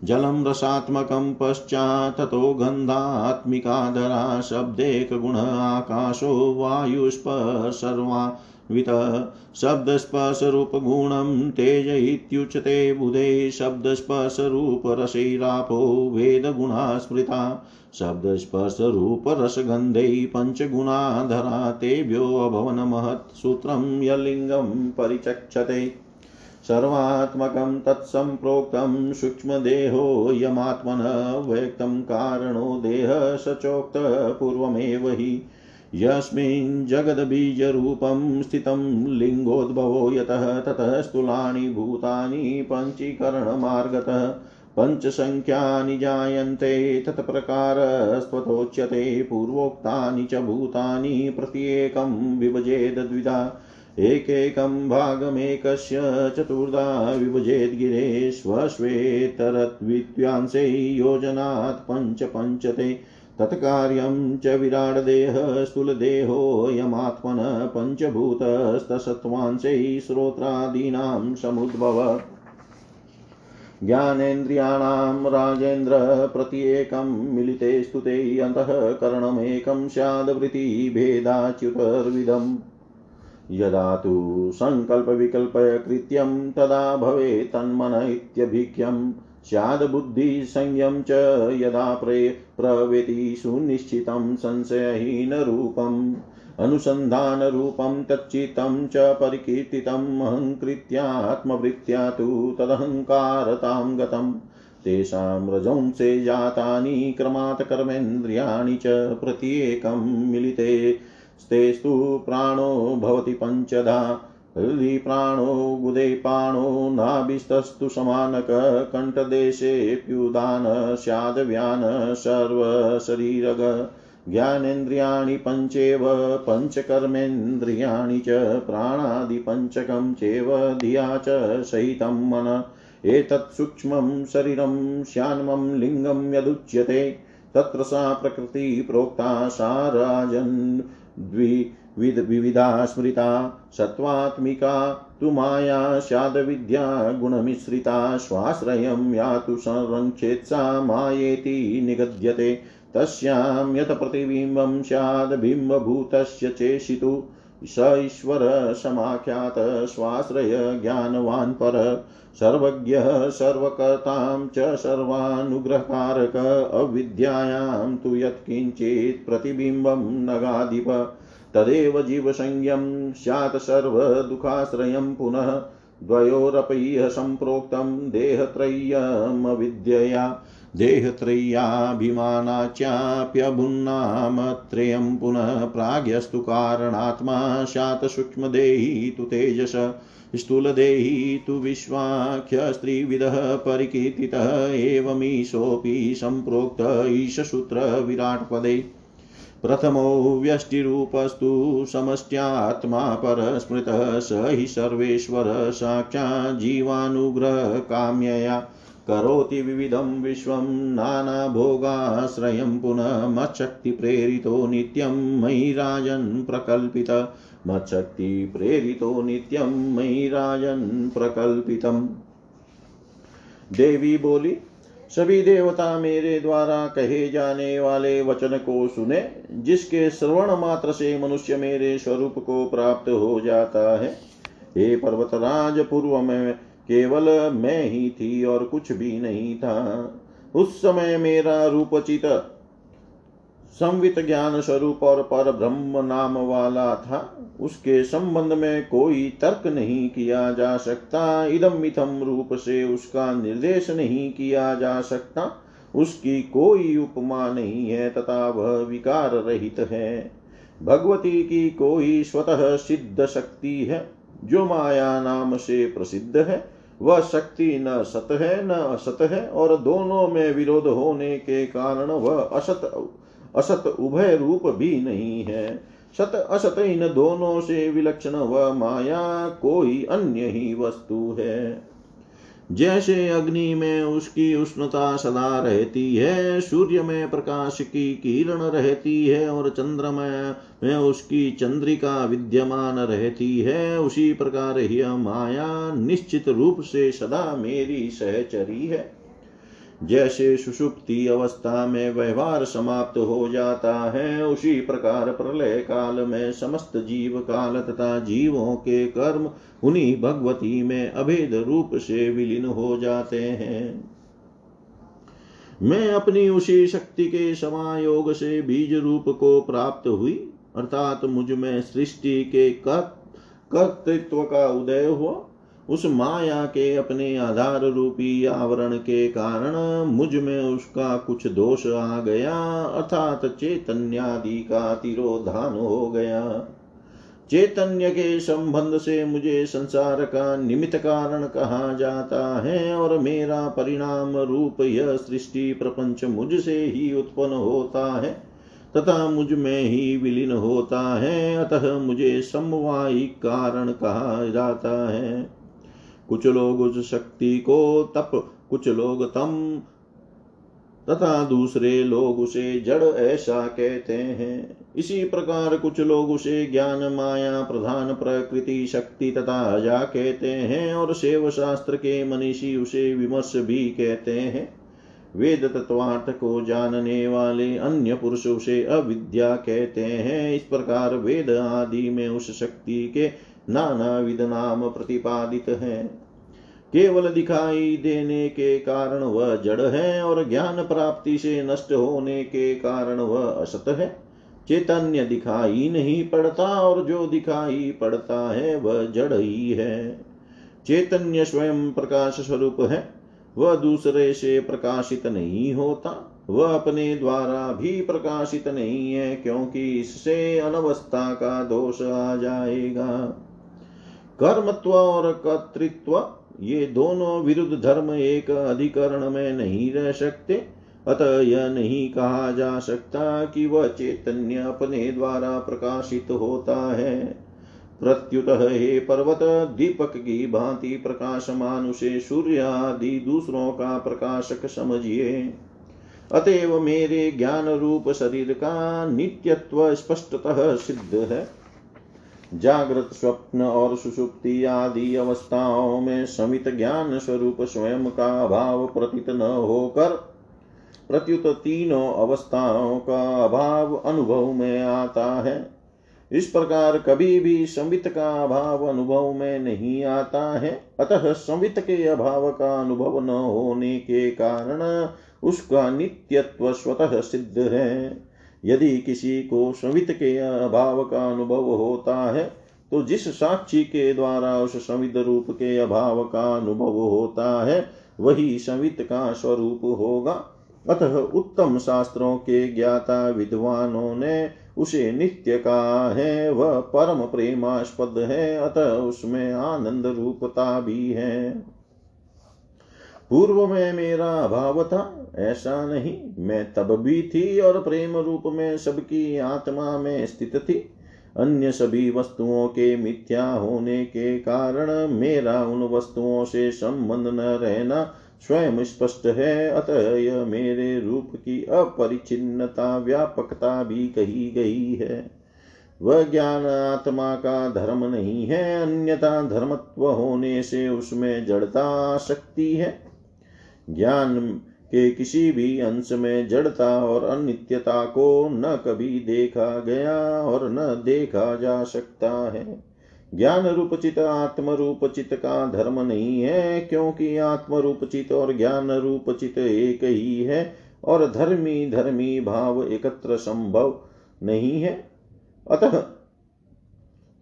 जलं रसात्मकं पश्चात्ततो गन्धात्मिकाधरा शब्देकगुण आकाशो वायुस्पर्शर्वा वितः शब्दस्पर्शरूपगुणं तेज इत्युच्यते बुधे शब्दस्पर्शरूपरसैरापो वेदगुणा स्मृता शब्दस्पर्शरूपरसगन्धै पञ्चगुणाधरा तेभ्योऽभवनमहत् सूत्रं यलिङ्गं परिचक्षते सर्वात्मकं तत्सम्प्रोक्तं सूक्ष्मदेहोऽयमात्मनः व्यक्तं कारणो देहः सचोक्तपूर्वमेव हि। यस्मिन् जगद्बीजरूपं स्थितं लिङ्गोद्भवो यतः ततः स्थूलानि भूतानि पञ्चीकरणमार्गतः पञ्चसङ्ख्यानि जायन्ते तत्प्रकारस्त्वतोच्यते पूर्वोक्तानि च भूतानि प्रत्येकं विभजेद द्विधा एकैकं भागमेकस्य चतुर्धा विभजेद्गिरे स्वश्वेतरद्वित्यांशे योजनात् पञ्च पञ्चते तत्कार्यं च विराडदेहः स्थूलदेहोऽयमात्मनः पञ्चभूतस्तसत्त्वांशैः श्रोत्रादीनां समुद्भव। ज्ञानेन्द्रियाणां राजेन्द्र प्रत्येकं मिलिते स्तुते अन्तःकरणमेकं स्याद्वृत्तिभेदाच्युतर्विधम् यदा तु सङ्कल्पविकल्पकृत्यं तदा भवेत् तन्मन इत्यभिख्यम् स्याद्बुद्धिसंयं च यदा प्रे प्रवेति सुनिश्चितं संशयहीनरूपम् अनुसन्धानरूपं तच्चित्तं च परिकीर्तितम् अहङ्कृत्यात्मवृत्त्या तु तदहङ्कारतां गतम्। तेषां रजंसे जातानि क्रमात् कर्मेन्द्रियाणि च प्रत्येकं मिलिते। स्तेस्तु प्राणो भवति पञ्चधा, हृदि प्राणो गुदे पाणो, नाभिस्तस्तु समानक कण्ठदेशेऽप्युदान स्यादव्यान सर्वशरीरग, ज्ञानेन्द्रियाणि पञ्चेव, पञ्चकर्मेन्द्रियाणि च प्राणादिपञ्चकं चेव, धिया च सहितं मन। एतत् सूक्ष्मं शरीरं, श्यान्मं लिङ्गं यदुच्यते तत्र सा प्रकृति प्रोक्ता सा राजन् विविधा स्मृता, सत्त्वात्मिका, तु माया स्यादविद्या गुणमिश्रिता, स्वाश्रयं यातु संरक्षेत्सा मायेति निगद्यते। तस्यां यत् प्रतिबिम्बं स्याद्बिम्बभूतस्य चेशितु स ईश्वरसमाख्यात स्वाश्रय ज्ञानवान् पर सर्वज्ञः, सर्वकर्तां च सर्वानुग्रहकारक अविद्यायां तु यत्किञ्चित् प्रतिबिम्बं नगाधिप तदेव जीवसंज्ञं स्यात् सर्वदुःखाश्रयं पुनः द्वयोरपैः सम्प्रोक्तं देहत्रय्यमविद्यया। देहत्रय्याभिमानाच्याप्यभुन्नामत्रयं पुनः प्राज्ञस्तु कारणात्मा स्यात् सूक्ष्मदेही तु तेजस, स्थूलदेही तु विश्वाख्यस्त्रिविधः परिकीर्तितः, एवमीशोऽपि सम्प्रोक्त ईशसूत्रविराट्पदे। प्रथमो व्यष्टिरूपस्तु समष्ट्यात्मा परस्मृतः स हि सर्वेश्वर साक्षाज्जीवानुग्रहकाम्यया। करोति विविधं विश्वं नानाभोगाश्रयं पुनः मच्छक्तिप्रेरितो नित्यं मयि राजन् प्रकल्पित। मच्छक्तिप्रेरितो नित्यं मयि प्रकल्पितम्। देवी बोली, सभी देवता मेरे द्वारा कहे जाने वाले वचन को सुने, जिसके श्रवण मात्र से मनुष्य मेरे स्वरूप को प्राप्त हो जाता है। हे पर्वतराज, पूर्व में केवल मैं ही थी और कुछ भी नहीं था। उस समय मेरा रूपचित संवित ज्ञान स्वरूप और पर ब्रह्म नाम वाला था। उसके संबंध में कोई तर्क नहीं किया जा सकता। इदम मिथम रूप से उसका निर्देश नहीं किया जा सकता। उसकी कोई उपमा नहीं है, तथा वह विकार रहित है। भगवती की कोई स्वतः सिद्ध शक्ति है, जो माया नाम से प्रसिद्ध है। वह शक्ति न सत है, न असत है और दोनों में विरोध होने के कारण वह असत असत उभय रूप भी नहीं है। सत, असत इन दोनों से विलक्षण वह माया कोई अन्य ही वस्तु है। जैसे अग्नि में उसकी उष्णता सदा रहती है, सूर्य में प्रकाश की किरण रहती है और चंद्रमा में उसकी चंद्रिका विद्यमान रहती है, उसी प्रकार यह माया निश्चित रूप से सदा मेरी सहचरी है। जैसे सुषुप्ति अवस्था में व्यवहार समाप्त हो जाता है, उसी प्रकार प्रलय काल में समस्त जीव काल तथा जीवों के कर्म उन्हीं भगवती में अभेद रूप से विलीन हो जाते हैं। मैं अपनी उसी शक्ति के समायोग से बीज रूप को प्राप्त हुई, अर्थात मुझमें सृष्टि के कर्तृत्व का उदय हुआ। उस माया के अपने आधार रूपी आवरण के कारण मुझमें उसका कुछ दोष आ गया, अर्थात चैतन्यादि का तिरोधान हो गया। चैतन्य के संबंध से मुझे संसार का निमित्त कारण कहा जाता है और मेरा परिणाम रूप यह सृष्टि प्रपंच मुझसे ही उत्पन्न होता है, तथा मुझमें ही विलीन होता है, अतः मुझे समवायिक कारण कहा जाता है। कुछ लोग उस शक्ति को तप, कुछ लोग तम, तथा दूसरे लोग उसे जड़ ऐसा कहते हैं। इसी प्रकार कुछ लोग उसे ज्ञान, माया, प्रधान, प्रकृति, शक्ति तथा अजा कहते हैं और शिव शास्त्र के मनीषी उसे विमर्श भी कहते हैं। वेद तत्वार्थ को जानने वाले अन्य पुरुष उसे अविद्या कहते हैं। इस प्रकार वेद आदि में उस शक्ति के नाना विध नाम प्रतिपादित है। केवल दिखाई देने के कारण वह जड़ है और ज्ञान प्राप्ति से नष्ट होने के कारण वह असत है। चैतन्य दिखाई नहीं पड़ता और जो दिखाई पड़ता है वह जड़ ही है। चैतन्य स्वयं प्रकाश स्वरूप है। वह दूसरे से प्रकाशित नहीं होता। वह अपने द्वारा भी प्रकाशित नहीं है क्योंकि इससे अनवस्था का दोष आ जाएगा। कर्मत्व और कर्तृत्व, ये दोनों विरुद्ध धर्म एक अधिकरण में नहीं रह सकते। अतः यह नहीं कहा जा सकता कि वह चैतन्य अपने द्वारा प्रकाशित होता है। प्रत्युत हे पर्वत, दीपक की भांति प्रकाशमान उसे सूर्य आदि दूसरों का प्रकाशक समझिए। अतएव मेरे ज्ञान रूप शरीर का नित्यत्व स्पष्टतः सिद्ध है। जागृत स्वप्न और सुषुप्ति आदि अवस्थाओं में समित ज्ञान स्वरूप स्वयं का अभाव प्रतीत न होकर प्रत्युत तीनों अवस्थाओं का अभाव अनुभव में आता है। इस प्रकार कभी भी संवित का अभाव अनुभव में नहीं आता है। अतः संवित के अभाव का अनुभव न होने के कारण उसका नित्यत्व स्वतः सिद्ध है। यदि किसी को संवित के अभाव का अनुभव होता है तो जिस साक्षी के द्वारा उस संविद रूप के अभाव का अनुभव होता है, वही संवित का स्वरूप होगा। अतः उत्तम शास्त्रों के ज्ञाता विद्वानों ने उसे नित्य कहा है, वह परम प्रेमास्पद है, अतः उसमें आनंद रूपता भी है। पूर्व में मेरा अभाव था ऐसा नहीं। मैं तब भी थी और प्रेम रूप में सबकी आत्मा में स्थित थी। अन्य सभी वस्तुओं के मिथ्या होने के कारण मेरा उन वस्तुओं से संबंध न रहना स्वयं स्पष्ट है। अतः यह मेरे रूप की अपरिचिन्नता व्यापकता भी कही गई है। वह ज्ञान आत्मा का धर्म नहीं है, अन्यथा धर्मत्व होने से उसमें जड़ता शक्ति है। ज्ञान के किसी भी अंश में जड़ता और अनित्यता को न कभी देखा गया और न देखा जा सकता है। ज्ञान रूपचित आत्म रूप चित का धर्म नहीं है, क्योंकि आत्म रूपचित और ज्ञान रूपचित एक ही है और धर्मी धर्मी भाव एकत्र संभव नहीं है। अतः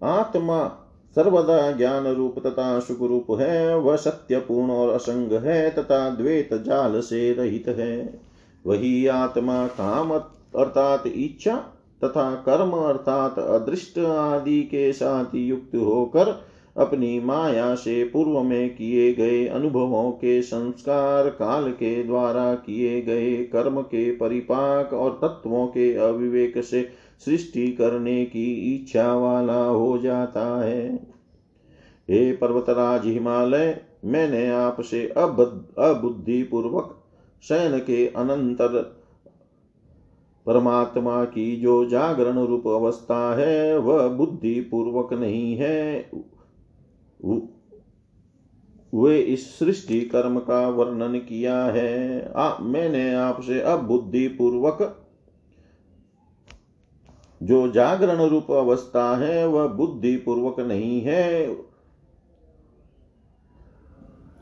आत्मा सर्वदा ज्ञान रूप तथा सुख रूप है, वह सत्य पूर्ण और असंग है तथा द्वेत जाल से रहित है। वही आत्मा, काम अर्थात इच्छा तथा कर्म अर्थात अदृष्ट आदि के साथ युक्त होकर अपनी माया से पूर्व में किए गए अनुभवों के संस्कार काल के द्वारा किए गए कर्म के परिपाक और तत्वों के अविवेक से सृष्टि करने की इच्छा वाला हो जाता है। हे पर्वतराज हिमालय मैंने आपसे अब अबुद्धि शयन के अनंतर परमात्मा की जो जागरण रूप अवस्था है वह बुद्धि पूर्वक नहीं है। वे इस सृष्टि कर्म का वर्णन किया है। आ, मैंने आपसे अब बुद्धि पूर्वक जो जागरण रूप अवस्था है, वह बुद्धि पूर्वक नहीं है।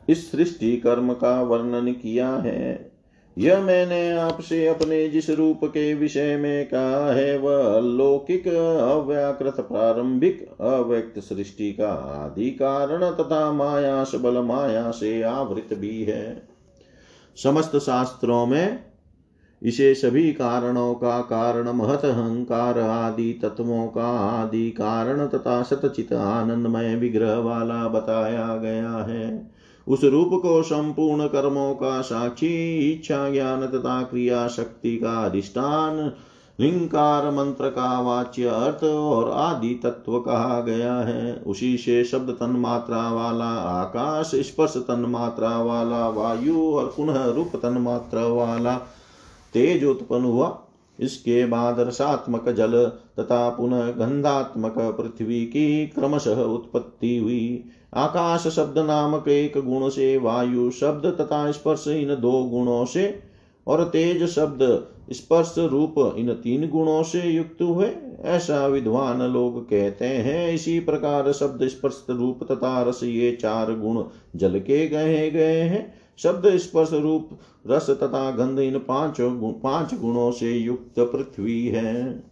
इस सृष्टि कर्म का वर्णन किया है। यह मैंने आपसे अपने जिस रूप के विषय में कहा है, वह अलौकिक, अव्याकृत, प्रारंभिक, अव्यक्त सृष्टि का आदि कारण तथा माया सबल माया से आवृत भी है। समस्त शास्त्रों में इसे सभी कारणों का कारण महत अहंकार आदि तत्वों का आदि कारण तथा सतचित आनंदमय विग्रह वाला बताया गया है। उस रूप को संपूर्ण कर्मों का साक्षी, इच्छा ज्ञान तथा क्रिया शक्ति का अधिष्ठान, लिंकार मंत्र का वाच्य अर्थ और आदि तत्व कहा गया है। उसी से शब्द तन मात्रा वाला आकाश, स्पर्श तन मात्रा वाला वायु और पुनः रूप तन मात्रा वाला तेज उत्पन्न हुआ। इसके बाद रसात्मक जल तथा पुनः गंधात्मक पृथ्वी की क्रमशः उत्पत्ति हुई। आकाश शब्द नामक एक गुण से, वायु शब्द तथा स्पर्श इन दो गुणों से, और तेज शब्द स्पर्श रूप इन तीन गुणों से युक्त हुए। ऐसा विद्वान लोग कहते हैं। इसी प्रकार शब्द स्पर्श रूप तथा रस ये चार गुण जल के गए गए हैं। शब्द स्पर्श रूप, रस तथा गंध इन पाँच पाँच गुणों से युक्त पृथ्वी है।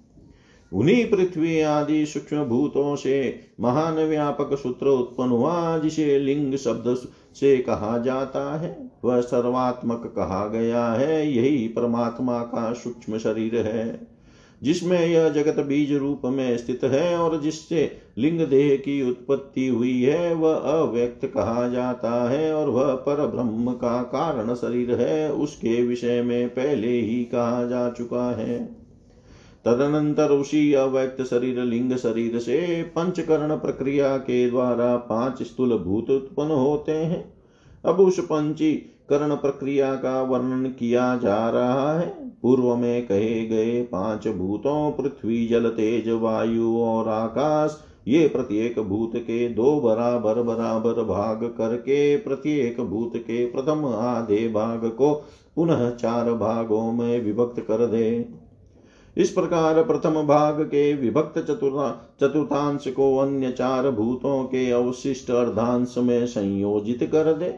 उन्हीं पृथ्वी आदि सूक्ष्म भूतों से महान व्यापक सूत्र उत्पन्न हुआ, जिसे लिंग शब्द से कहा जाता है। वह सर्वात्मक कहा गया है, यही परमात्मा का सूक्ष्म शरीर है, जिसमें यह जगत बीज रूप में स्थित है और जिससे लिंग देह की उत्पत्ति हुई है, वह अव्यक्त कहा जाता है और वह पर ब्रह्म का कारण शरीर है, उसके विषय में पहले ही कहा जा चुका है। तदनंतर उसी अव्यक्त शरीर लिंग शरीर से पंचकरण प्रक्रिया के द्वारा पाँच स्थूल भूत उत्पन्न होते हैं। अब उस पंची करण प्रक्रिया का वर्णन किया जा रहा है। पूर्व में कहे गए पाँच भूतों, पृथ्वी, जल, तेज, वायु और आकाश ये प्रत्येक भूत के दो बराबर बराबर भाग करके प्रत्येक भूत के प्रथम आधे भाग को पुनः चार भागों में विभक्त कर दे। इस प्रकार प्रथम भाग के विभक्त चतुर्था, चतुर्थांश को अन्य चार भूतों के अवशिष्ट अर्धांश में संयोजित कर दे।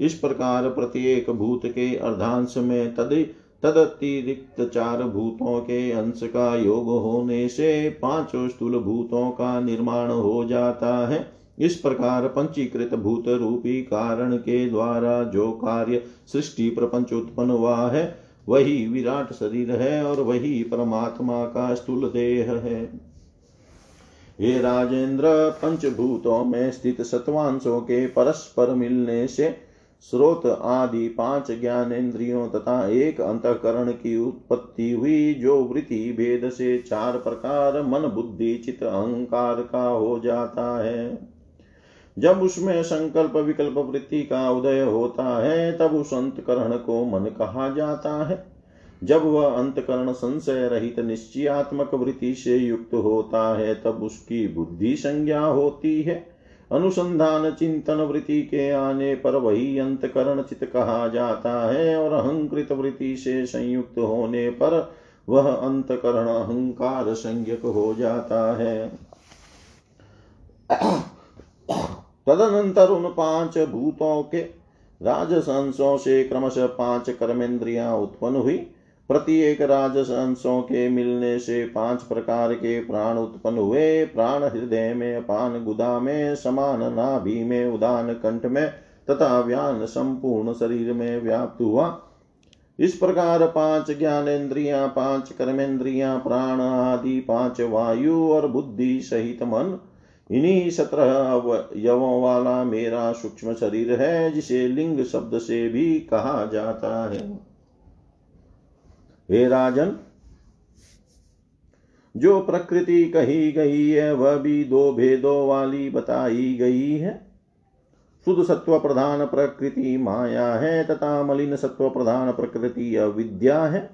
इस प्रकार प्रत्येक भूत के अर्धांश में तद तदतिरिक्त चार भूतों के अंश का योग होने से पाँचों स्थूल भूतों का निर्माण हो जाता है। इस प्रकार पंचीकृत भूत रूपी कारण के द्वारा जो कार्य सृष्टि प्रपंच उत्पन्न हुआ है, वही विराट शरीर है और वही परमात्मा का स्थूल देह है। हे राजेंद्र, पंचभूतों में स्थित सत्वांशों के परस्पर मिलने से स्रोत आदि पाँच ज्ञान इंद्रियों तथा एक अंतकरण की उत्पत्ति हुई, जो वृत्ति भेद से चार प्रकार मन बुद्धि चित अहंकार का हो जाता है। जब उसमें संकल्प विकल्प वृत्ति का उदय होता है, तब उस अंतकरण को मन कहा जाता है। जब वह अंतकरण संशय रहित निश्चयात्मक वृत्ति से युक्त होता है, तब उसकी बुद्धि संज्ञा होती है। अनुसंधान चिंतन वृत्ति के आने पर वही अंतकरण चित कहा जाता है और अहंकृत वृत्ति से संयुक्त होने पर वह अंतकरण अहंकार संज्ञक हो जाता है। तदनंतर उन पाँच भूतों के राजसंसों से क्रमशः पाँच कर्मेंद्रियाँ उत्पन्न हुई। प्रत्येक राजस अंशों के मिलने से पाँच प्रकार के प्राण उत्पन्न हुए। प्राण हृदय में पान गुदा में, समान नाभि में, उदान कंठ में तथा व्यान संपूर्ण शरीर में व्याप्त हुआ। इस प्रकार पाँच ज्ञानेन्द्रिया, पाँच कर्मेंद्रिया प्राण आदि, पाँच वायु और बुद्धि सहित मन। इन्हीं सत्रह अवयवों वाला मेरा सूक्ष्म शरीर है, जिसे लिंग शब्द से भी कहा जाता है। हे राजन, जो प्रकृति कही गई है, वह भी दो भेदों वाली बताई गई है। शुद्ध सत्व प्रधान प्रकृति माया है, तथा मलिन सत्व प्रधान प्रकृति अविद्या है।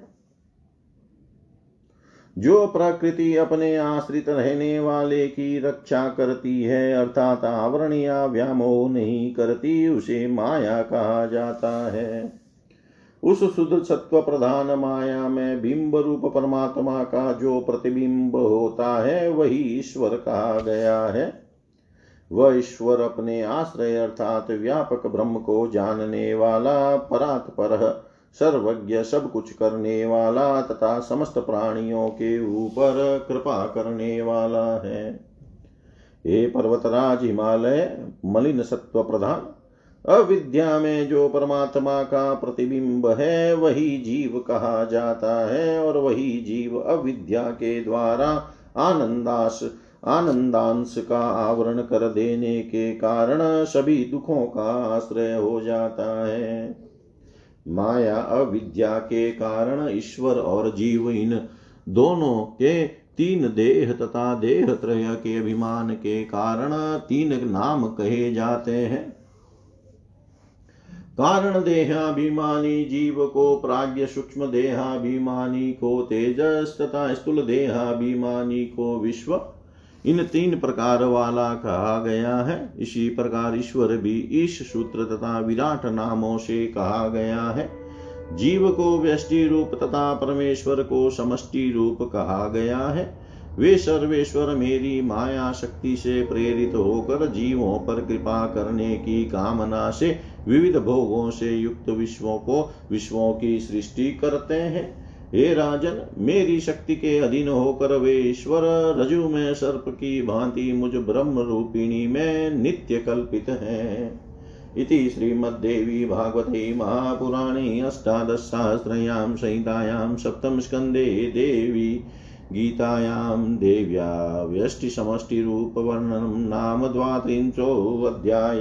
जो प्रकृति अपने आश्रित रहने वाले की रक्षा करती है, अर्थात आवरण या व्यामोह नहीं करती, उसे माया कहा जाता है। उस शुद्ध सत्व प्रधान माया में बिंब रूप परमात्मा का जो प्रतिबिंब होता है, वही ईश्वर कहा गया है। वह ईश्वर अपने आश्रय अर्थात व्यापक ब्रह्म को जानने वाला परात पर सर्वज्ञ, सब कुछ करने वाला तथा समस्त प्राणियों के ऊपर कृपा करने वाला है। हे पर्वतराज हिमालय, मलिन सत्व प्रधान। अविद्या में जो परमात्मा का प्रतिबिंब है, वही जीव कहा जाता है और वही जीव अविद्या के द्वारा आनंदास, आनंदांश का आवरण कर देने के कारण सभी दुखों का आश्रय हो जाता है। माया अविद्या के कारण ईश्वर और जीव इन दोनों के तीन देह तथा देह त्रय के अभिमान के कारण तीन नाम कहे जाते हैं। कारण देहाभिमानी जीव को प्राज्ञ सूक्ष्म देहाभिमानी को तेजस तथा स्थूल देहाभिमानी को विश्व, इन तीन प्रकार वाला कहा गया है। इसी प्रकार ईश्वर भी ईश सूत्र तथा विराट नामों से कहा गया है। जीव को व्यष्टि रूप तथा परमेश्वर को समष्टि रूप कहा गया है। वे सर्वेश्वर मेरी माया शक्ति से प्रेरित होकर जीवों पर कृपा करने की कामना से विविध भोगों से युक्त विश्वों को विश्वों की सृष्टि करते हैं। हे राजन, मेरी शक्ति के अधीन होकर वे ईश्वर रजु में सर्प की भांति मुझ ब्रह्म रूपिणी में नित्य कल्पित हैं। इति श्रीमद्देवी भागवते महापुराणे अष्टादशसहस्रयां संहितायां सप्तमस्कन्धे देवी गीतायां देव्या व्यष्टिसमष्टिरूपवर्णनं नाम द्वात्रिंशोऽध्याय।